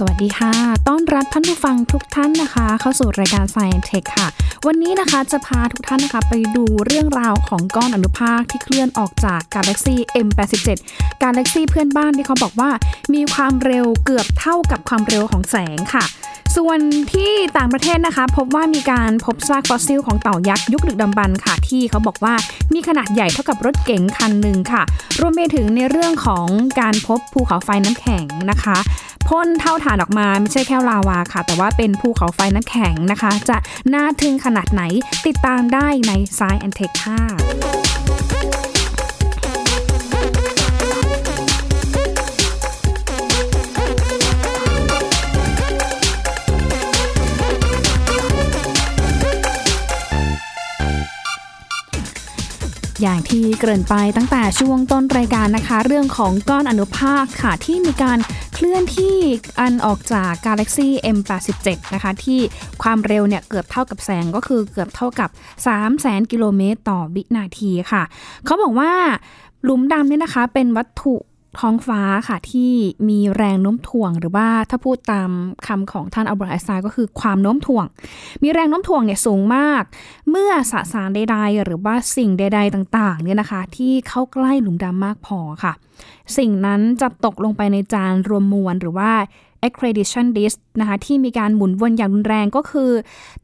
สวัสดีค่ะ ต้อนรับท่านผู้ฟังทุกท่านนะคะ เข้าสู่รายการ Science Tech ค่ะ วันนี้นะคะจะพาทุกท่านนะคะไปดูเรื่องราวของก้อนอนุภาคที่เคลื่อนออกจากกาแล็กซี M87 กาแล็กซี่เพื่อนบ้านที่เขาบอกว่า มีความเร็วเกือบเท่ากับความเร็วของแสงค่ะส่วนที่ต่างประเทศนะคะ พบว่ามีการพบซากฟอสซิลของเต่ายักษ์ยุคดึกดำบรรพ์ค่ะ ที่เขาบอกว่ามีขนาดใหญ่เท่ากับรถเก๋งคันหนึ่งค่ะ รวมไปถึงในเรื่องของการพบภูเขาไฟน้ำแข็งนะคะ พ่นเท่าฐานออกมาไม่ใช่แค่ลาวาค่ะ แต่ว่าเป็นภูเขาไฟน้ำแข็งนะคะ จะน่าทึ่งขนาดไหนติดตามได้ใน Science and Tech ค่ะ อย่างที่เกริ่นไปตั้งแต่ช่วงต้นรายการนะคะ เรื่องของก้อนอนุภาคค่ะที่มีการเคลื่อนที่อันออกจากกาแล็กซี M87 นะคะที่ความเร็วเนี่ยเกือบเท่ากับแสงก็คือเกือบเท่ากับ 3 0 0แสนกิโลเมตรต่อวินาทีค่ะ เขาบอกว่าหลุมดำเนี่ยนะคะเป็นวัตถุ ท้องฟ้าค่ะที่มีแรงโน้มถ่วง หรือว่าถ้าพูดตามคำของท่านอัลเบิร์ตไอน์สไตน์ก็คือความโน้มถ่วง มีแรงโน้มถ่วงเนี่ยสูงมาก เมื่อสสารใดๆ หรือว่าสิ่งใด ๆ ต่างๆเนี่ยนะคะ ที่เข้าใกล้หลุมดำมากพอค่ะ สิ่งนั้นจะตกลงไปในจานรวมมวลหรือว่า accreditation list นะคะที่มีการหมุนวนอย่างรุนแรงก็คือ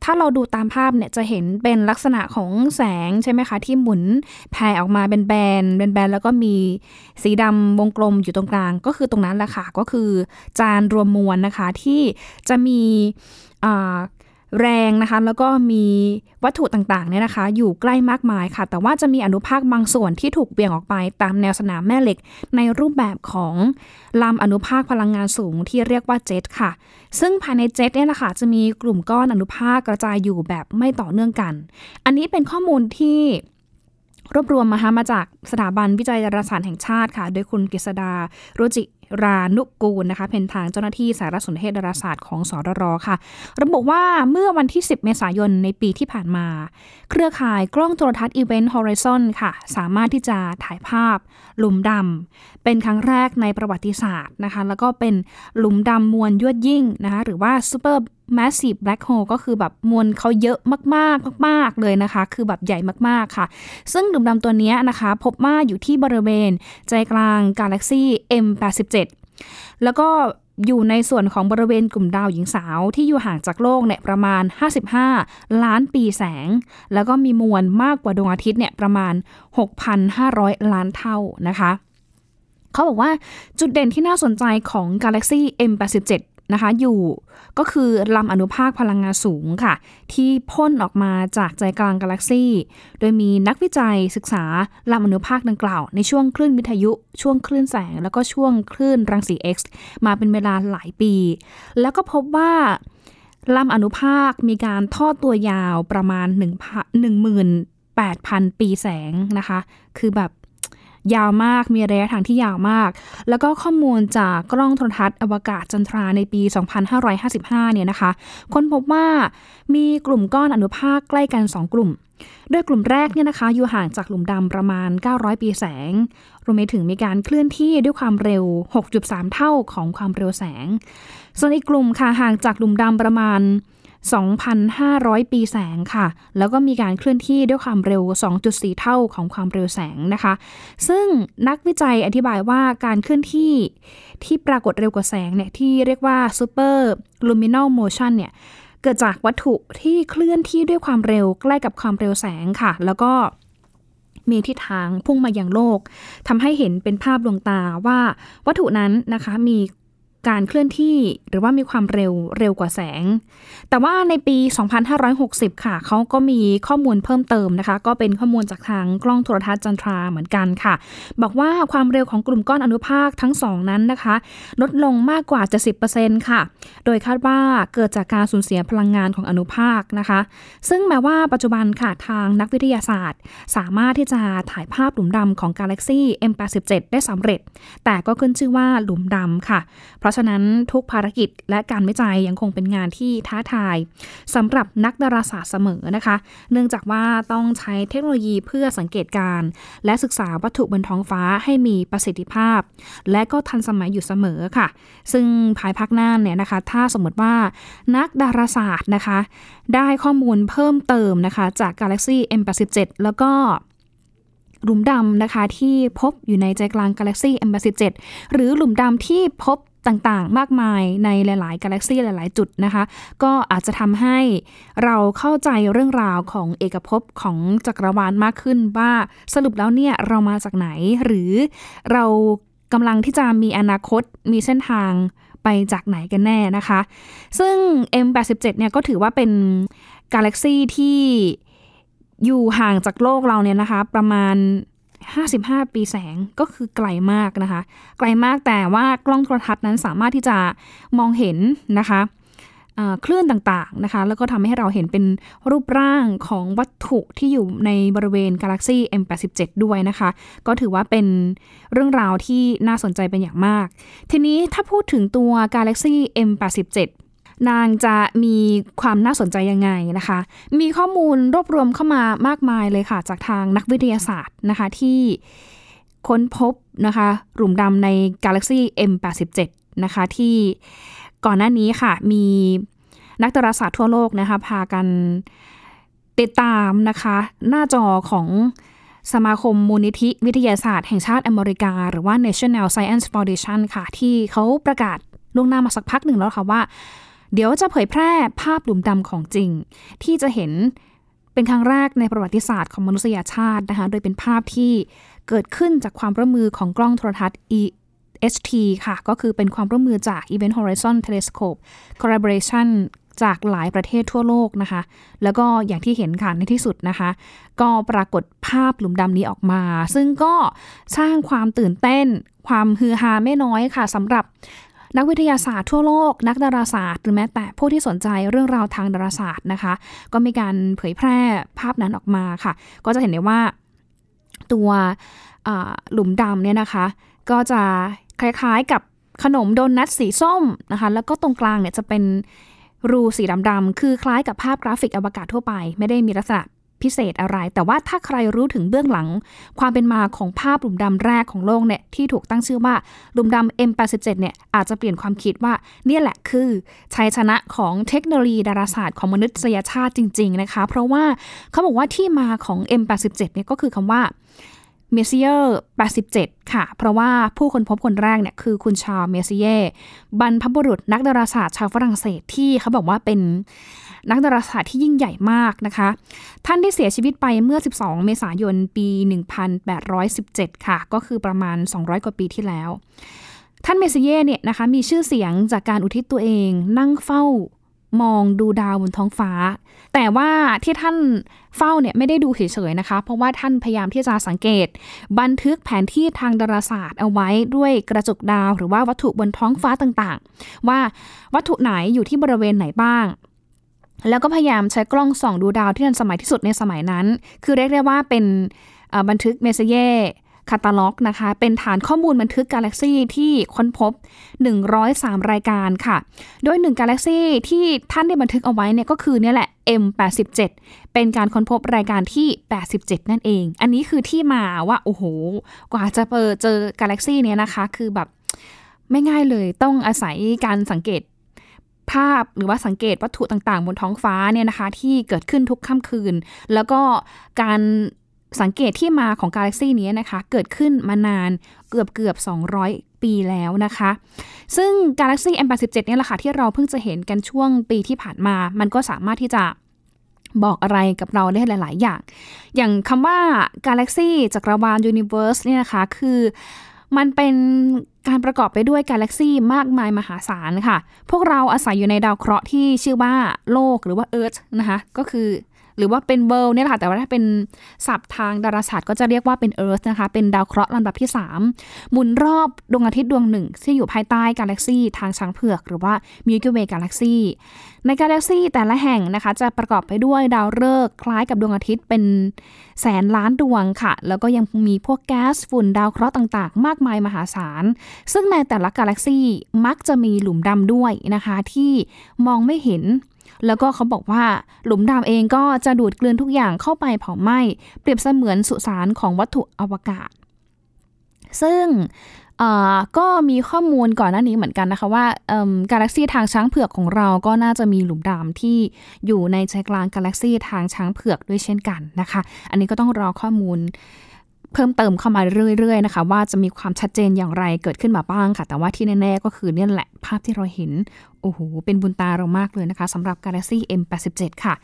ถ้าเราดูตามภาพเนี่ยจะเห็นเป็นลักษณะของแสงใช่ไหมคะ ที่หมุนแผ่ออกมาเป็นแบนเป็นแบนแล้วก็มีสีดำวงกลมอยู่ตรงกลาง ก็คือตรงนั้นแหละค่ะ ก็คือจานรวมมวลนะคะที่จะมี แรงนะคะ แล้วก็มีวัตถุต่างๆเนี่ยนะคะ อยู่ใกล้มากมายค่ะ แต่ว่าจะมีอนุภาคบางส่วนที่ถูกเบี่ยงออกไปตามแนวสนามแม่เหล็ก ในรูปแบบของลำอนุภาคพลังงานสูงที่เรียกว่าเจ็ตค่ะ ซึ่งภายในเจ็ตเนี่ยนะคะจะมีกลุ่มก้อนอนุภาคกระจายอยู่แบบไม่ต่อเนื่องกัน อันนี้เป็นข้อมูลที่รวบรวมมามาจากสถาบันวิจัยดาราศาสตร์แห่งชาติค่ะ โดยคุณกฤษดาโรจิ รานุกูลนะคะเป็นทางเจ้าหน้าที่สารสนเทศดาราศาสตร์ของสดร.ค่ะ ระบุว่าเมื่อวันที่ 10 เมษายนในปีที่ผ่านมา เครือข่ายกล้องโทรทรรศน์ Event Horizon ค่ะ สามารถที่จะถ่ายภาพหลุมดำเป็นครั้งแรกในประวัติศาสตร์นะคะ แล้วก็เป็นหลุมดำมวลยวดยิ่งนะคะหรือว่า super massive black hole ก็คือแบบมวลเขาเยอะมากๆมาก ๆ เลยนะคะ คือแบบใหญ่มากๆค่ะ ซึ่งหลุมดำตัวนี้นะคะ พบว่าอยู่ที่บริเวณใจกลางกาแล็กซี่ M87 แล้วก็อยู่ในส่วนของบริเวณกลุ่มดาวหญิงสาวที่อยู่ห่างจากโลกเนี่ยประมาณ 55 ล้านปีแสง แล้วก็มีมวลมากกว่าดวงอาทิตย์เนี่ยประมาณ 6,500 ล้านเท่านะคะ เขาบอกว่าจุดเด่นที่น่าสนใจของกาแล็กซี่ M87 นะคะ อยู่ก็คือลำอนุภาคพลังงานสูงค่ะ ที่พ่นออกมาจากใจกลางกาแล็กซี่ โดยมีนักวิจัยศึกษาลำอนุภาคดังกล่าว ในช่วงคลื่นวิทยุ ช่วงคลื่นแสง แล้วก็ช่วงคลื่นรังสี X มาเป็นเวลาหลายปี แล้วก็พบว่าลำอนุภาคมีการทอดตัวยาวประมาณ18,000 ปีแสงนะคะ คือแบบ ยาวมาก มีระยะทางที่ยาวมาก แล้วก็ข้อมูลจากกล้องโทรทัศน์อวกาศจันทราในปี 2555 เนี่ยนะคะ ค้นพบว่ามีกลุ่มก้อนอนุภาคใกล้กัน 2 กลุ่ม โดยกลุ่มแรกเนี่ยนะคะอยู่ห่างจากหลุมดำประมาณ 900 ปีแสง รวมไปถึงมีการเคลื่อนที่ด้วยความเร็ว 6.3 เท่าของความเร็วแสง ส่วนอีกกลุ่มค่ะห่างจากหลุมดำประมาณ 2,500 ปีแสงค่ะ แล้วก็มีการเคลื่อนที่ด้วยความเร็ว 2.4 เท่าของความเร็วแสงนะคะ ซึ่งนักวิจัยอธิบายว่าการเคลื่อนที่ที่ปรากฏเร็วกว่าแสงเนี่ยที่เรียกว่า super luminal motion เนี่ย เกิดจากวัตถุที่เคลื่อนที่ด้วยความเร็วใกล้กับความเร็วแสงค่ะ แล้วก็มีทิศทางพุ่งมาอย่างโลกทำให้เห็นเป็นภาพดวงตาว่าวัตถุนั้นนะคะมี การเคลื่อนที่หรือว่ามีความเร็วเร็วกว่าแสง แต่ว่าในปี 2560 ค่ะ เขาก็มีข้อมูลเพิ่มเติมนะคะ ก็เป็นข้อมูลจากทางกล้องโทรทัศน์จันทราเหมือนกันค่ะ บอกว่าความเร็วของกลุ่มก้อนอนุภาคทั้งสองนั้นนะคะ ลดลงมากกว่าจะ10%ค่ะ โดยคาดว่าเกิดจากการสูญเสียพลังงานของอนุภาคนะคะ ซึ่งแม้ว่าปัจจุบันค่ะทางนักวิทยาศาสตร์ สามารถที่จะถ่ายภาพหลุมดำของกาแล็กซี่ M87 ได้สำเร็จ แต่ก็ขึ้นชื่อว่าหลุมดำค่ะเพราะะฉะนั้นทุกภารกิจและการวิจัยยังคงเป็นงานที่ท้าทายสำหรับนักดาราศาสตร์เสมอนะคะ เนื่องจากว่าต้องใช้เทคโนโลยีเพื่อสังเกตการ และศึกษาวัตถุบนท้องฟ้าให้มีประสิทธิภาพ และก็ทันสมัยอยู่เสมอค่ะ ซึ่งภายภาคหน้าเนี่ยนะคะ ถ้าสมมติว่านักดาราศาสตร์นะคะ ได้ข้อมูลเพิ่มเติมนะคะ จากกาแล็กซี่ M87 แล้วก็หลุมดำนะคะที่พบอยู่ในใจกลางกาแล็กซี่ M87 หรือหลุมดำที่พบ ต่างๆ มากมายในหลาย ๆ กาแล็กซี่หลาย ๆ จุดนะคะ ก็อาจจะทำให้เราเข้าใจเรื่องราวของเอกภพของจักรวาลมากขึ้นว่าสรุปแล้วเนี่ยเรามาจากไหนหรือเรากำลังที่จะมีอนาคตมีเส้นทางไปจากไหนกันแน่นะคะ ซึ่ง M87 เนี่ยก็ถือว่าเป็นกาแล็กซี่ที่อยู่ห่างจากโลกเราเนี่ยนะคะ ประมาณ 55 ปีแสงก็คือไกลมากนะคะ ไกลมากแต่ว่ากล้องโทรทัศน์นั้นสามารถที่จะมองเห็นนะคะคลื่นต่างๆนะคะ แล้วก็ทำให้เราเห็นเป็นรูปร่างของวัตถุที่อยู่ในบริเวณกาแล็กซี่ M87 ด้วยนะคะ ก็ถือว่าเป็นเรื่องราวที่น่าสนใจเป็นอย่างมาก ทีนี้ถ้าพูดถึงตัว Galaxy M87 นางจะมีความน่าสนใจยังไงนะคะ มีข้อมูลรวบรวมเข้ามามากมายเลยค่ะ จากทางนักวิทยาศาสตร์นะคะที่ค้นพบนะคะหลุมดำในกาแล็กซี่ M87 นะคะที่ก่อนหน้านี้ค่ะมีนักดาราศาสตร์ทั่วโลกนะคะพากันติดตามนะคะ หน้าจอของสมาคมมูลนิธิวิทยาศาสตร์แห่งชาติอเมริกา หรือว่า National Science Foundation ค่ะ ที่เขาประกาศล่วงหน้ามาสักพักหนึ่งแล้วค่ะว่า เดี๋ยวจะเผยแพร่ภาพหลุมดำของจริง ที่จะเห็นเป็นครั้งแรกในประวัติศาสตร์ของมนุษยชาตินะคะ โดยเป็นภาพที่เกิดขึ้นจากความร่วมมือของกล้องโทรทัศน์ EHT ค่ะ ก็คือเป็นความร่วมมือจาก Event Horizon Telescope Collaboration จากหลายประเทศทั่วโลกนะคะ แล้วก็อย่างที่เห็นค่ะในที่สุดนะคะ ก็ปรากฏภาพหลุมดำนี้ออกมา ซึ่งก็สร้างความตื่นเต้น ความฮือฮาไม่น้อยค่ะสำหรับ นักวิทยาศาสตร์ทั่วโลก นักดาราศาสตร์หรือแม้แต่ผู้ที่สนใจเรื่องราวทางดาราศาสตร์นะคะ ก็มีการเผยแพร่ภาพนั้นออกมาค่ะ ก็จะเห็นได้ว่าตัวหลุมดำเนี่ยนะคะ ก็จะคล้ายๆกับขนมโดนัทสีส้มนะคะ แล้วก็ตรงกลางเนี่ยจะเป็นรูสีดำๆคือคล้ายกับภาพกราฟิกอวกาศทั่วไป ไม่ได้มีลักษณะ พิเศษอะไร แต่ว่าถ้าใครรู้ถึงเบื้องหลัง ความเป็นมาของภาพหลุมดำแรกของโลกเนี่ยที่ถูกตั้งชื่อว่าหลุมดำ M87 เนี่ยอาจจะเปลี่ยนความคิดว่าเนี่ยแหละคือชัยชนะของเทคโนโลยีดาราศาสตร์ของมนุษยชาติจริง ๆ นะคะ เพราะว่าเขาบอกว่าที่มาของ M87 เนี่ยก็คือคำว่า Messier 87 ค่ะ เพราะว่าผู้คนพบคนแรกเนี่ยคือคุณชาร์ลเมซิเย่บรรพบุรุษนักดาราศาสตร์ชาวฝรั่งเศสที่เขาบอกว่าเป็นนักดาราศาสตร์ที่ยิ่งใหญ่มากนะคะ ท่านที่เสียชีวิตไปเมื่อ 12 เมษายน ปี 1817 ค่ะ ก็คือประมาณ 200 กว่าปีที่แล้ว ท่านเมซิเย่เนี่ยนะคะมีชื่อเสียงจากการอุทิศตัวเอง นั่งเฝ้า มองดูดาวบนท้องฟ้า แต่ว่าที่ท่านเฝ้าเนี่ยไม่ได้ดูเฉยๆนะคะ เพราะว่าท่านพยายามที่จะสังเกต บันทึกแผนที่ทางดาราศาสตร์เอาไว้ด้วยกระจกดาว หรือว่าวัตถุบนท้องฟ้าต่างๆ ว่าวัตถุไหนอยู่ที่บริเวณไหนบ้างแล้วก็พยายามใช้กล้องส่องดูดาวที่ทันสมัยที่สุดในสมัยนั้น คือเรียกได้ว่าเป็นบันทึกเมสเย่ คาตาล็อกนะคะ เป็นฐานข้อมูลบันทึกกาแล็กซี่ที่ค้นพบ 103 รายการค่ะ โดย 1 กาแล็กซี่ที่ท่านได้บันทึกเอาไว้เนี่ยก็คือเนี่ยแหละ M87 เป็นการค้นพบรายการที่ 87 นั่นเอง อันนี้คือที่มาว่า โอ้โห กว่าจะเปิดเจอกาแล็กซี่เนี่ยนะคะ คือแบบไม่ง่ายเลยต้องอาศัยการสังเกตภาพหรือว่าสังเกตวัตถุต่างๆ บนท้องฟ้าเนี่ยนะคะ ที่เกิดขึ้นทุกค่ำคืน แล้วก็การ สังเกตที่มาของกาแล็กซี่นี้นะคะ เกิดขึ้นมานานเกือบเกือบ 200 ปีแล้วนะคะ ซึ่งกาแล็กซี่ M87 เนี่ยแหละค่ะที่เราเพิ่งจะเห็นกันช่วงปีที่ผ่านมา มันก็สามารถที่จะบอกอะไรกับเราได้หลาย ๆ อย่าง อย่างคำว่ากาแล็กซี่จักรวาลยูนิเวอร์สเนี่ยนะคะ คือมันเป็นการประกอบไปด้วยกาแล็กซี่มากมายมหาศาลค่ะ พวกเราอาศัยอยู่ในดาวเคราะห์ที่ชื่อว่าโลกหรือว่าเอิร์ธนะคะ ก็คือ รือว่าเป็นเวิลด์เนี่ยค่ะแต่ว่าถ้าเป็นศัพท์ทางดาราศาสตร์ก็จะเรียกว่าเป็นเอิร์ธนะคะเป็นดาวเคราะห์ลำดับที่ 3 หมุนรอบดวงอาทิตย์ดวงหนึ่งที่อยู่ภายใต้กาแล็กซีทางช้างเผือก หรือว่ามิลกิเวย์กาแล็กซีในกาแล็กซีแต่ละแห่งนะคะ จะประกอบไปด้วยดาวฤกษ์คล้ายกับดวงอาทิตย์เป็นแสนล้านดวงค่ะ แล้วก็ยังมีพวกแก๊สฝุ่นดาวเคราะห์ต่างๆ มากมายมหาศาล ซึ่งในแต่ละกาแล็กซีมักจะมีหลุมดำด้วยนะคะที่มองไม่เห็น แล้วก็เขาบอกว่าหลุมดำเองก็จะดูดกลืนทุกอย่างเข้าไปเผาไหม้ เปรียบเสมือนสุสานของวัตถุอวกาศ ซึ่งก็มีข้อมูลก่อนหน้านี้เหมือนกันนะคะว่ากาแล็กซีทางช้างเผือกของเราก็น่าจะมีหลุมดำที่อยู่ในใจกลางกาแล็กซีทางช้างเผือกด้วยเช่นกันนะคะ อันนี้ก็ต้องรอข้อมูล เพิ่มเติมเข้ามาเรื่อยๆนะคะ ว่าจะมีความชัดเจนอย่างไรเกิดขึ้นมาบ้างค่ะ แต่ว่าที่แน่ๆก็คือเนี่ยแหละภาพที่เราเห็น โอ้โห เป็นบุญตาเรามากเลยนะคะสำหรับ Galaxy M87 ค่ะ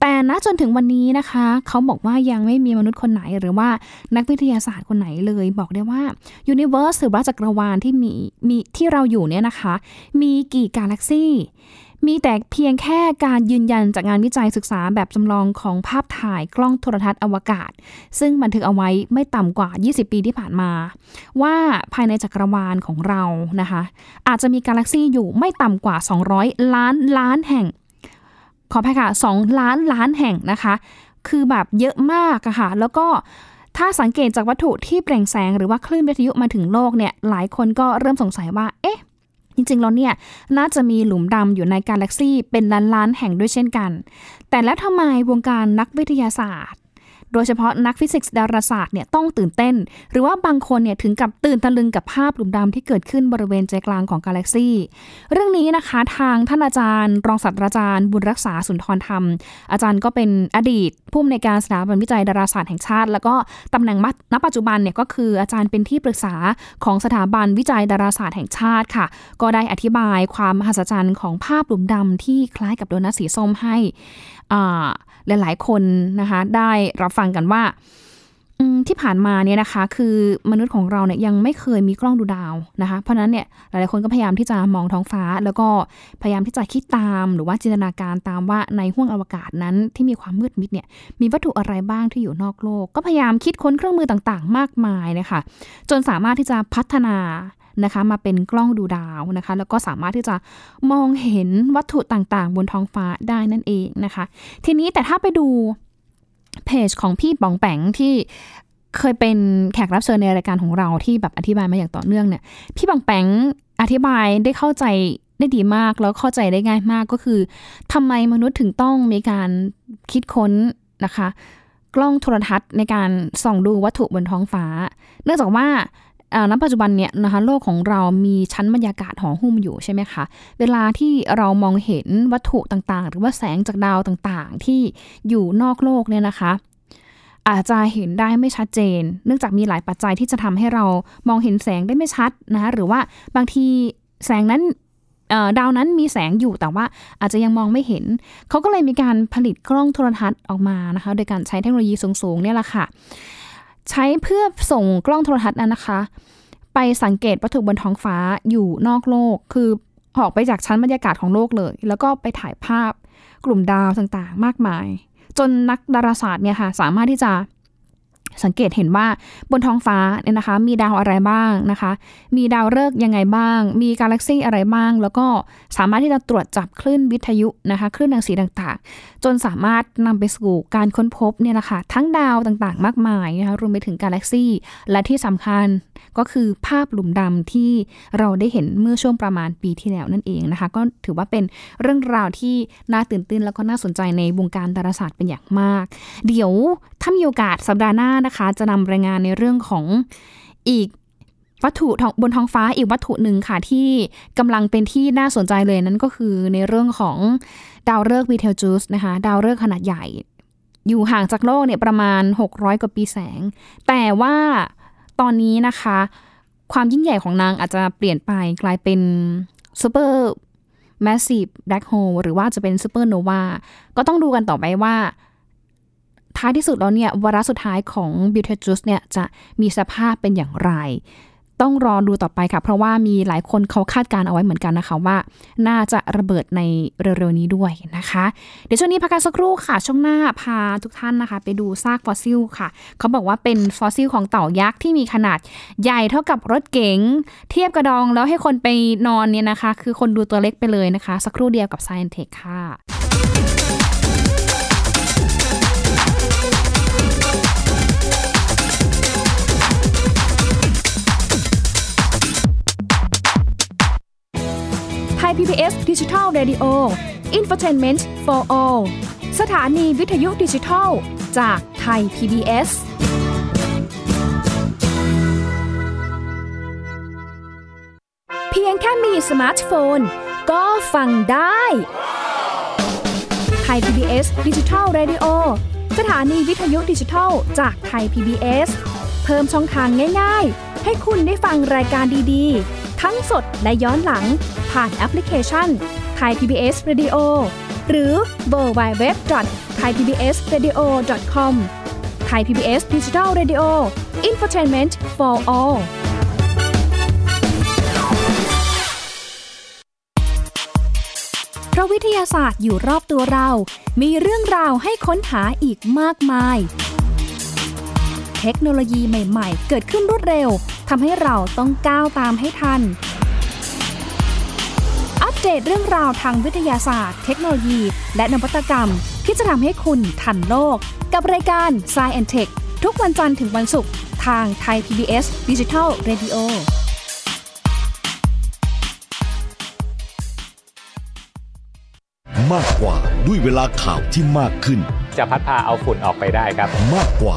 แต่ณจนถึงวันนี้นะคะ เขาบอกว่ายังไม่มีมนุษย์คนไหนหรือว่านักวิทยาศาสตร์คนไหนเลย บอกได้ว่า Universe หรือว่าจักรวาลที่มีมีที่เราอยู่เนี่ยนะคะ มีกี่กาแล็กซี่ มีแต่เพียงแค่การยืนยันจากงานวิจัยศึกษาแบบจำลองของภาพถ่ายกล้องโทรทัศน์อวกาศ ซึ่งบันทึกเอาไว้ไม่ต่ำกว่า 20 ปีที่ผ่านมา ว่าภายในจักรวาลของเรานะคะ อาจจะมีกาแล็กซีอยู่ไม่ต่ำกว่า 200 ล้านล้านแห่ง ขออภัยค่ะ 2 ล้านล้านแห่งนะคะ คือแบบเยอะมากอะค่ะ แล้วก็ถ้าสังเกตจากวัตถุที่เปล่งแสงหรือว่าคลื่นวิทยุมาถึงโลกเนี่ย หลายคนก็เริ่มสงสัยว่า เอ๊ะ จริงๆ แล้วเนี่ยน่าจะมีหลุมดำอยู่ในกาแล็กซี่เป็นล้านๆ แห่งด้วยเช่นกัน แต่แล้วทำไมวงการนักวิทยาศาสตร์ โดยเฉพาะนักฟิสิกส์ดาราศาสตร์เนี่ยต้องตื่นเต้น หรือว่าบางคนเนี่ยถึงกับตื่นตะลึงกับภาพหลุมดำที่เกิดขึ้นบริเวณใจกลางของกาแล็กซีเรื่องนี้นะคะทางท่านอาจารย์ รองศาสตราจารย์ บุญรักษาสุนทรธรรม อาจารย์ก็เป็นอดีตผู้อำนวยการสถาบันวิจัยดาราศาสตร์แห่งชาติ แล้วก็ตำแหน่งณปัจจุบันเนี่ยก็คืออาจารย์เป็นที่ปรึกษาของสถาบันวิจัยดาราศาสตร์แห่งชาติค่ะ ก็ได้อธิบายความมหัศจรรย์ของภาพหลุมดำที่คล้ายกับโดนัทสีส้มให้หลาย ๆ คนนะคะได้รับฟังฟังกันว่าที่ผ่านมาเนี่ยนะคะ คือมนุษย์ของเราเนี่ยยังไม่เคยมีกล้องดูดาวนะคะ เพราะนั้นเนี่ยหลายๆคนก็พยายามที่จะมองท้องฟ้า แล้วก็พยายามที่จะคิดตามหรือว่าจินตนาการตามว่าในห้วงอวกาศนั้นที่มีความมืดมิดเนี่ยมีวัตถุอะไรบ้างที่อยู่นอกโลก ก็พยายามคิดค้นเครื่องมือต่างๆ มากมายนะคะ จนสามารถที่จะพัฒนานะคะมาเป็นกล้องดูดาวนะคะ แล้วก็สามารถที่จะมองเห็นวัตถุต่างๆ บนท้องฟ้าได้นั่นเองนะคะ ทีนี้แต่ถ้าไปดู เพจของพี่บองแปงที่เคยเป็นแขกรับเชิญในรายการของเราที่แบบอธิบายมาอย่างต่อเนื่องเนี่ย พี่บองแปงอธิบายได้เข้าใจได้ดีมากแล้วเข้าใจได้ง่ายมากก็คือทำไมมนุษย์ถึงต้องมีการคิดค้นนะคะ กล้องโทรทัศน์ในการส่องดูวัตถุบนท้องฟ้า เนื่องจากว่า ณปัจจุบันเนี่ยนะคะโลกของเรามีชั้นบรรยากาศห่อหุ้มอยู่ใช่ไหมคะ เวลาที่เรามองเห็นวัตถุต่างๆ หรือว่าแสงจากดาวต่างๆ ที่อยู่นอกโลกเนี่ยนะคะ อาจจะเห็นได้ไม่ชัดเจน เนื่องจากมีหลายปัจจัยที่จะทำให้เรามองเห็นแสงได้ไม่ชัดนะคะหรือว่าบางทีแสงนั้นดาวนั้นมีแสงอยู่แต่ว่าอาจจะยังมองไม่เห็น เขาก็เลยมีการผลิตกล้องโทรทัศน์ออกมานะคะ โดยการใช้เทคโนโลยีสูงๆเนี่ยแหละค่ะ ใช้เพื่อส่งกล้องโทรทัศน์นั้นนะคะ ไปสังเกตวัตถุบนท้องฟ้าอยู่นอกโลก คือออกไปจากชั้นบรรยากาศของโลกเลย แล้วก็ไปถ่ายภาพกลุ่มดาวต่างๆ มากมาย จนนักดาราศาสตร์เนี่ยค่ะ สามารถที่จะสังเกตเห็นว่าบนท้องฟ้าเนี่ยนะคะ มีดาวอะไรบ้างนะคะ มีดาวฤกษ์ยังไงบ้าง มีกาแล็กซี่อะไรบ้าง แล้วก็สามารถที่จะตรวจจับคลื่นวิทยุนะคะ คลื่นรังสีต่างๆ จนสามารถนำไปสู่การค้นพบเนี่ยนะคะทั้งดาวต่างๆ มากมายนะคะรวมไปถึงกาแล็กซี่ และที่สำคัญก็คือภาพหลุมดำที่เราได้เห็นเมื่อช่วงประมาณปีที่แล้วนั่นเองนะคะ ก็ถือว่าเป็นเรื่องราวที่น่าตื่นเต้นแล้วก็น่าสนใจในวงการดาราศาสตร์เป็นอย่างมาก เดี๋ยวถ้ามีโอกาสสัปดาห์หน้านะคะ จะนำรายงานในเรื่องของอีก วัตถุบนท้องฟ้าอีกวัตถุหนึ่งค่ะที่กำลังเป็นที่น่าสนใจเลยนั่นก็คือในเรื่องของดาวฤกษ์วีเทลจูสนะคะดาวฤกษ์ขนาดใหญ่ อยู่ห่างจากโลกเนี่ยประมาณ 600 กว่าปีแสง แต่ว่าตอนนี้นะคะ ความยิ่งใหญ่ของนางอาจจะเปลี่ยนไปกลายเป็น supermassive black hole หรือว่าจะเป็นซูเปอร์โนวาก็ต้องดูกันต่อไปว่า ท้ายที่สุดแล้วเนี่ยวาระสุดท้ายของบีเทลจุสเนี่ยจะมีสภาพเป็นอย่างไร ต้องรอดูต่อไปค่ะ เพราะว่ามีหลายคนเขาคาดการณ์เอาไว้เหมือนกันนะคะว่า น่าจะระเบิดในเร็วๆนี้ด้วยนะคะ เดี๋ยวช่วงนี้พักกันสักครู่ค่ะ ช่วงหน้าพาทุกท่านนะคะ ไปดูซากฟอสซิลค่ะ เขาบอกว่าเป็นฟอสซิลของเต่ายักษ์ที่มีขนาดใหญ่เท่ากับรถเก๋งเทียบกระดองแล้วให้คนไปนอนเนี่ยนะคะ คือคนดูตัวเล็กไปเลยนะคะ สักครู่เดียวกับ Science Tech ค่ะ PBS Digital Radio Infotainment for All สถานีวิทยุดิจิทัล จากไทย PBS เพียงแค่มีสมาร์ทโฟน ก็ฟังได้ไทย PBS Digital Radio สถานีวิทยุดิจิทัลจากไทย PBS เพิ่มช่องทางง่ายๆ ให้คุณได้ฟังรายการดีๆ ทั้งสดและย้อนหลัง ผ่านแอปพลิเคชันไทย PBS Radio หรือเวอร์ไบเว็บไทยพีบีเอสเรดิโอคอมไทยพีบีเอสดิจิทัลเรดิโออินฟอร์ทนเมนต์ for all เพราะวิทยาศาสตร์อยู่รอบตัวเรา มีเรื่องราวให้ค้นหาอีกมากมาย เทคโนโลยีใหม่ ๆ เกิดขึ้นรวดเร็ว ทำให้เราต้องก้าวตามให้ทัน อัปเดตเรื่องราวทางวิทยาศาสตร์ เทคโนโลยี และนวัตกรรม ที่จะทำให้คุณทันโลก กับรายการ s c i e n Tech ทุกวันจันทร์ถึงวันศุกร์ทางไทย PBS Digital Radio มากกว่าด้วยเวลาข่าวที่มากขึ้น จะพัดพาเอาฝุ่นออกไปได้ครับ มากกว่า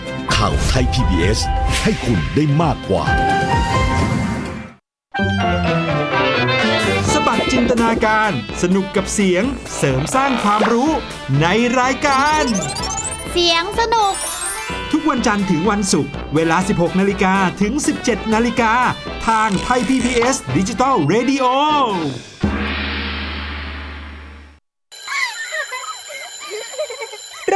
ข่าวไทย PBS ให้คุณได้มากกว่า สบัดจินตนาการ สนุกกับเสียง เสริมสร้างความรู้ในรายการ เสียงสนุก ทุกวันจันทร์ถึงวันศุกร์เวลา 16 นาฬิกาถึง 17 นาฬิกา ทางไทย PPS ดิจิตอล Radio โ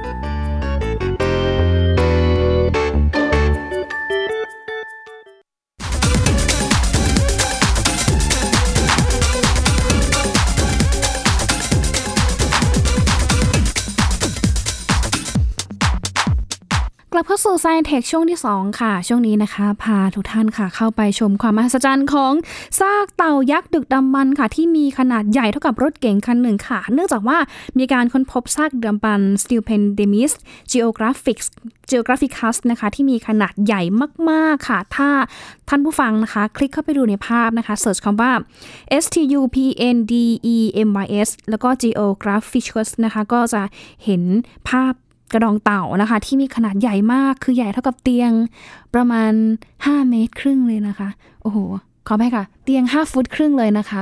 สู่ Science Tech ช่วงที่ 2 ค่ะ ช่วงนี้นะคะ พาทุกท่านค่ะ เข้าไปชมความมหัศจรรย์ของซากเต่ายักษ์ดึกดำบรรพ์ค่ะ ที่มีขนาดใหญ่เท่ากับรถเก๋งคันหนึ่งค่ะ เนื่องจากว่ามีการค้นพบซากดำบรรพ์ Stupendemis geographics geographicus นะคะ ที่มีขนาดใหญ่มาก ๆ ค่ะ ถ้าท่านผู้ฟังนะคะ คลิกเข้าไปดูในภาพนะคะเสิร์ชคำว่า S T U P N D E M Y S แล้วก็ geographicus นะคะ ก็จะเห็นภาพ กระดองเต่านะคะ ที่มีขนาดใหญ่มากคือใหญ่เท่ากับเตียงประมาณ 5 เมตรครึ่งเลยนะคะ โอ้โหขอไปค่ะ เตียง 5 ฟุตครึ่งเลยนะคะ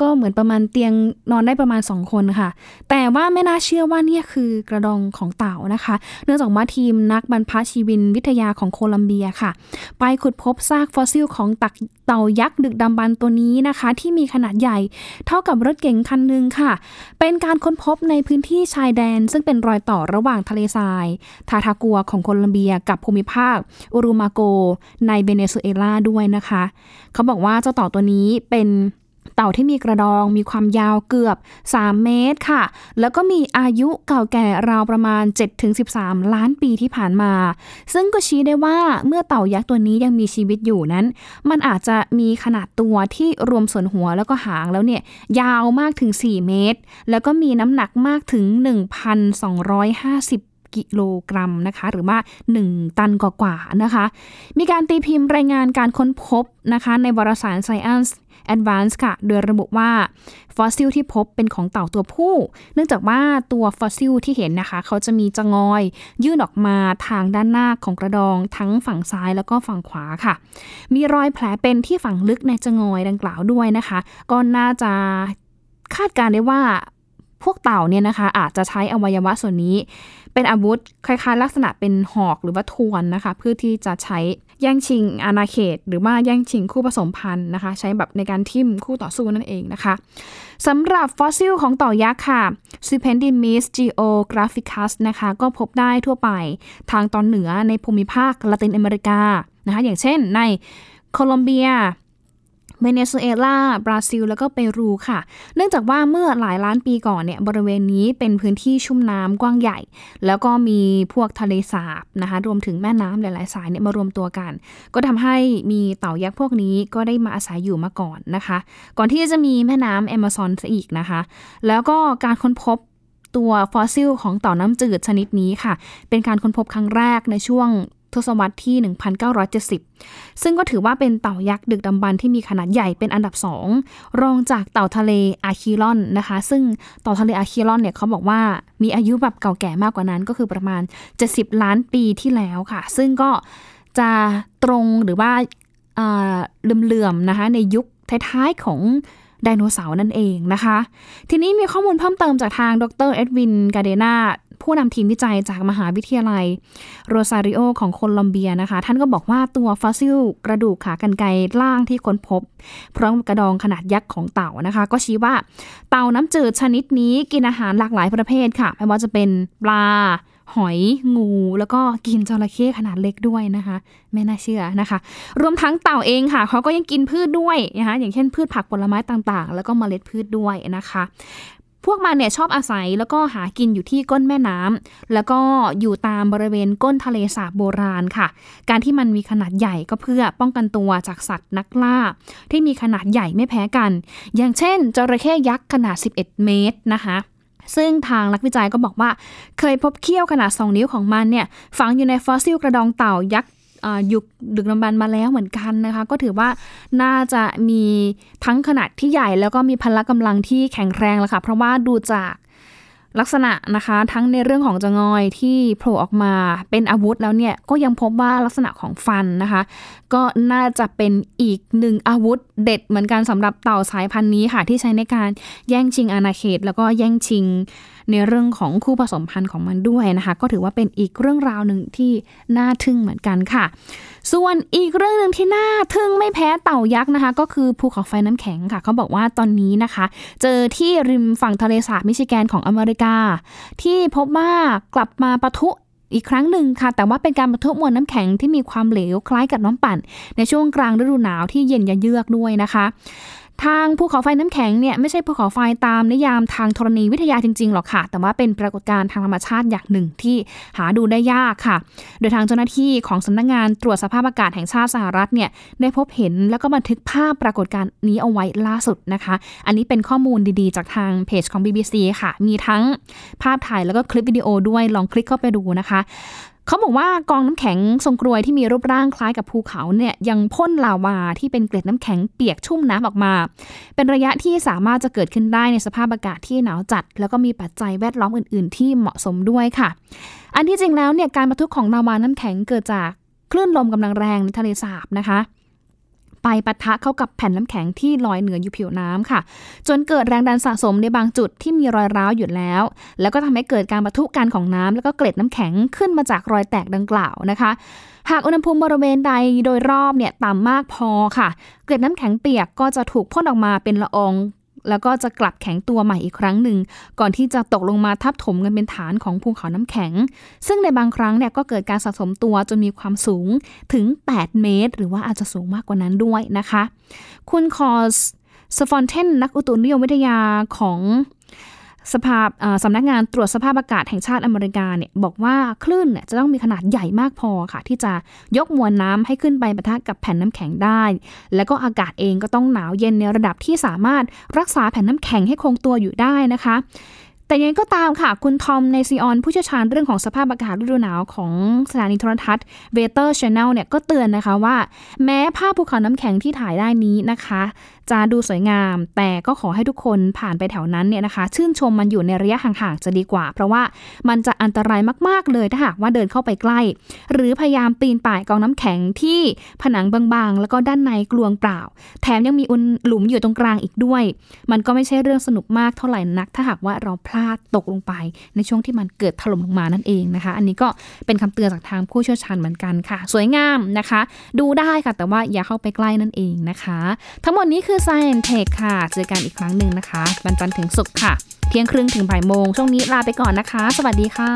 ก็เหมือนประมาณเตียงนอนได้ประมาณ 2 คนค่ะ แต่ว่าไม่น่าเชื่อว่านี่คือกระดองของเต่านะคะ เนื่องจากว่าทีมนักบรรพชีวินวิทยาของโคลัมเบียค่ะ ไปขุดพบซากฟอสซิลของตักเต่ายักษ์ดึกดำบรรพ์ตัวนี้นะคะ ที่มีขนาดใหญ่เท่ากับรถเก๋งคันหนึ่งค่ะ เป็นการค้นพบในพื้นที่ชายแดน ซึ่งเป็นรอยต่อระหว่างทะเลทราย ทาทากัวของโคลัมเบียกับภูมิภาคอุรุมาโก ในเบเนซุเอลาด้วยนะคะ เขาบอกว่าเจ้าเต่าตัวนี้เป็น เต่าที่มีกระดองมีความยาวเกือบ 3 เมตรค่ะ แล้วก็มีอายุเก่าแก่ราวประมาณ 7-13 ล้านปีที่ผ่านมา ซึ่งก็ชี้ได้ว่าเมื่อเต่ายักษ์ตัวนี้ยังมีชีวิตอยู่นั้น มันอาจจะมีขนาดตัวที่รวมส่วนหัวแล้วก็หางแล้วเนี่ยยาวมากถึง 4 เมตร แล้วก็มีน้ำหนักมากถึง 1,250กิโลกรัมนะคะหรือว่า 1 ตันกว่าๆนะคะ มีการตีพิมพ์รายงานการค้นพบนะคะในวารสาร Science Advance ค่ะ โดยระบุว่าฟอสซิลที่พบเป็นของเต่าตัวผู้ เนื่องจากว่าตัวฟอสซิลที่เห็นนะคะ เขาจะมีจงอย ยื่นออกมาทางด้านหน้าของกระดอง ทั้งฝั่งซ้ายแล้วก็ฝั่งขวาค่ะ มีรอยแผลเป็นที่ฝังลึกในจงอยดังกล่าวด้วยนะคะ ก็น่าจะคาดการได้ว่าพวกเต่าเนี่ยนะคะอาจจะใช้อวัยวะส่วนนี้ เป็นอาวุธคล้ายๆ ลักษณะเป็นหอกหรือว่าทวนนะคะ เพื่อที่จะใช้ แย่งชิงอาณาเขต หรือว่าแย่งชิงคู่ผสมพันธุ์นะคะ ใช้แบบในการทิ่มคู่ต่อสู้นั่นเองนะคะสำหรับฟอสซิลของต่อยักษ์ค่ะ s u p e n d i m i s geographicus นะคะ ก็พบได้ทั่วไปทางตอนเหนือในภูมิภาคละตินอเมริกานะคะ อย่างเช่นในโคลอมเบีย เวเนซุเอลา บราซิล แล้วก็เปรูค่ะ เนื่องจากว่าเมื่อหลายล้านปีก่อนเนี่ยบริเวณนี้เป็นพื้นที่ชุ่มน้ำกว้างใหญ่ แล้วก็มีพวกทะเลสาบนะคะรวมถึงแม่น้ำหลายๆ สายเนี่ยมารวมตัวกัน ก็ทำให้มีเต่ายักษ์พวกนี้ก็ได้มาอาศัยอยู่มาก่อนนะคะ ก่อนที่จะมีแม่น้ำแอมะซอนซะอีกนะคะ แล้วก็การค้นพบตัวฟอสซิลของเต่าน้ำจืดชนิดนี้ค่ะ เป็นการค้นพบครั้งแรกในช่วง ทศวรรษที่ 1970 ซึ่งก็ถือว่าเป็นเต่ายักษ์ดึกดำบรรพ์ที่มีขนาดใหญ่เป็นอันดับ 2 รองจากเต่าทะเลอาคิลอนนะคะ ซึ่งเต่าทะเลอาคิลอนเนี่ยเขาบอกว่ามีอายุแบบเก่าแก่มากกว่านั้นก็คือประมาณ 70 ล้านปีที่แล้วค่ะ ซึ่งก็จะตรงหรือว่าเหลื่อมๆนะคะในยุคท้ายๆของไดโนเสาร์นั่นเองนะคะ ทีนี้มีข้อมูลเพิ่มเติมจากทางดรเอ็ดวินกาเดนา ผู้นำทีมวิจัยจากมหาวิทยาลัยโรซาริโอของโคลอมเบียนะคะ ท่านก็บอกว่าตัวฟอสซิลกระดูกขากรรไกรล่างที่ค้นพบ พร้อมกระดองขนาดยักษ์ของเต่านะคะ ก็ชี้ว่าเต่าน้ำจืดชนิดนี้กินอาหารหลากหลายประเภทค่ะ ไม่ว่าจะเป็นปลาหอยงูแล้วก็กินจระเข้ขนาดเล็กด้วยนะคะ ไม่น่าเชื่อนะคะ รวมทั้งเต่าเองค่ะเขาก็ยังกินพืชด้วยนะคะอย่างเช่นพืชผักผลไม้ต่างๆ แล้วก็เมล็ดพืชด้วยนะคะ พวกมันเนี่ยชอบอาศัยแล้วก็หากินอยู่ที่ก้นแม่น้ำแล้วก็อยู่ตามบริเวณก้นทะเลสาบโบราณค่ะ การที่มันมีขนาดใหญ่ก็เพื่อป้องกันตัวจากสัตว์นักล่า ที่มีขนาดใหญ่ไม่แพ้กัน อย่างเช่นจระเข้ยักษ์ขนาด 11 เมตรนะคะซึ่งทางนักวิจัยก็บอกว่า เคยพบเขี้ยวขนาด 2 นิ้วของมันเนี่ยฝังอยู่ในฟอสซิลกระดองเต่ายักษ์ ยุคดึกดำบรรมาแล้วเหมือนกันนะคะ ก็ถือว่าน่าจะมีทั้งขนาดที่ใหญ่แล้วก็มีพละกำลังที่แข็งแรงแล้วค่ะ เพราะว่าดูจาก ลักษณะนะคะทั้งในเรื่องของจงอยที่โผล่ออกมาเป็นอาวุธแล้วเนี่ยก็ยังพบว่าลักษณะของฟันนะคะ ก็น่าจะเป็นอีกหนึ่งอาวุธเด็ดเหมือนกันสำหรับเต่าสายพันธุ์นี้ค่ะ ที่ใช้ในการแย่งชิงอาณาเขต แล้วก็แย่งชิงในเรื่องของคู่ผสมพันธุ์ของมันด้วยนะคะ ก็ถือว่าเป็นอีกเรื่องราวหนึ่งที่น่าทึ่งเหมือนกันค่ะ ส่วนอีกเรื่องหนึ่งที่น่าทึ่งไม่แพ้เต่ายักษ์นะคะ ก็คือภูเขาไฟน้ำแข็งค่ะเขาบอกว่าตอนนี้นะคะ เจอที่ริมฝั่งทะเลสาบมิชิแกนของอเมริกาที่พบว่ากลับมาปะทุอีกครั้งหนึ่งค่ะ แต่ว่าเป็นการบรรทุกมวลน้ำแข็งที่มีความเหลวคล้ายกับน้ำปั่น ในช่วงกลางฤดูหนาวที่เย็นยะเยือกด้วยนะคะ ทางภูเขาไฟน้ำแข็งเนี่ยไม่ใช่ภูเขาไฟตามนิยามทางธรณีวิทยาจริงๆหรอกค่ะ แต่ว่าเป็นปรากฏการณ์ทางธรรมชาติอย่างหนึ่งที่หาดูได้ยากค่ะ โดยทางเจ้าหน้าที่ของสำนักงงานตรวจสภาพอากาศแห่งชาติสหรัฐเนี่ยได้พบเห็นแล้วก็บันทึกภาพปรากฏการณ์นี้เอาไว้ล่าสุดนะคะ อันนี้เป็นข้อมูลดีๆ จากทางเพจของ BBC ค่ะ มีทั้งภาพถ่ายแล้วก็คลิปวิดีโอด้วยลองคลิกเข้าไปดูนะคะ เขาบอกว่ากองน้ำแข็งทรงกรวยที่มีรูปร่างคล้ายกับภูเขาเนี่ยยังพ่นลาวาที่เป็นเกล็ดน้ำแข็งเปียกชุ่มน้ำออกมา เป็นระยะที่สามารถจะเกิดขึ้นได้ในสภาพอากาศที่หนาวจัด แล้วก็มีปัจจัยแวดล้อมอื่น ๆ ที่เหมาะสมด้วยค่ะ อันที่จริงแล้วเนี่ยการบรรทุกของลาวาน้ำแข็งเกิดจากคลื่นลมกำลังแรงในทะเลสาบนะคะ ไปปะทะเข้ากับแผ่นน้ำแข็งที่ลอยเหนืออยู่ผิวน้ำค่ะ จนเกิดแรงดันสะสมในบางจุดที่มีรอยร้าวอยู่แล้ว แล้วก็ทำให้เกิดการปะทุกันของน้ำแล้วก็เกล็ดน้ำแข็งขึ้นมาจากรอยแตกดังกล่าวนะคะ หากอุณหภูมิบริเวณใดโดยรอบเนี่ยต่ำมากพอค่ะ เกล็ดน้ำแข็งเปียกก็จะถูกพ่นออกมาเป็นละออง แล้วก็จะกลับแข็งตัวใหม่อีกครั้งหนึ่ง ก่อนที่จะตกลงมาทับถมกันเป็นฐานของภูเขาน้ำแข็ง ซึ่งในบางครั้งเนี่ยก็เกิดการสะสมตัวจนมีความสูงถึง 8 เมตร หรือว่าอาจจะสูงมากกว่านั้นด้วยนะคะ คุณคอสสฟอนเทนนักอุตุนิยมวิทยาของ สภาพสำนักงานตรวจสภาพอากาศแห่งชาติอเมริกาเนี่ยบอกว่าคลื่นเนี่ยจะต้องมีขนาดใหญ่มากพอค่ะ ที่จะยกมวลน้ำให้ขึ้นไปปะทะกับแผ่นน้ำแข็งได้ แล้วก็อากาศเองก็ต้องหนาวเย็นในระดับที่สามารถรักษาแผ่นน้ำแข็งให้คงตัวอยู่ได้นะคะแต่ยังไงก็ตามค่ะ คุณทอมในซีออนผู้เชี่ยวชาญเรื่องของสภาพอากาศฤดูหนาวของสถานีโทรทัศน์ Weather Channel เนี่ยก็เตือนนะคะว่า แม้ภาพภูเขาน้ำแข็งที่ถ่ายได้นี้นะคะ จะดูสวยงาม แต่ก็ขอให้ทุกคนผ่านไปแถวนั้นเนี่ยนะคะ ชื่นชมมันอยู่ในระยะห่างๆจะดีกว่า เพราะว่ามันจะอันตรายมากๆเลยถ้าหากว่าเดินเข้าไปใกล้ หรือพยายามปีนป่ายกองน้ำแข็งที่ผนังบางๆ แล้วก็ด้านในกลวงเปล่า แถมยังมีอุนหลุมอยู่ตรงกลางอีกด้วย มันก็ไม่ใช่เรื่องสนุกมากเท่าไหร่นัก ถ้าหากว่าเราพลาดตกลงไป ในช่วงที่มันเกิดถล่มลงมานั่นเองนะคะ อันนี้ก็เป็นคำเตือนจากทางผู้เชี่ยวชาญเหมือนกันค่ะ สวยงามนะคะ ดูได้ค่ะแต่ว่าอย่าเข้าไปใกล้นั่นเองนะคะ ทั้งหมดนี้คืคือ Science Tech ค่ะ เจอกันอีกครั้งหนึ่งนะคะวันจันทร์ถึงศุกร์ค่ะ เที่ยงครึ่งถึงบ่ายโมง ช่วงนี้ลาไปก่อนนะคะ สวัสดีค่ะ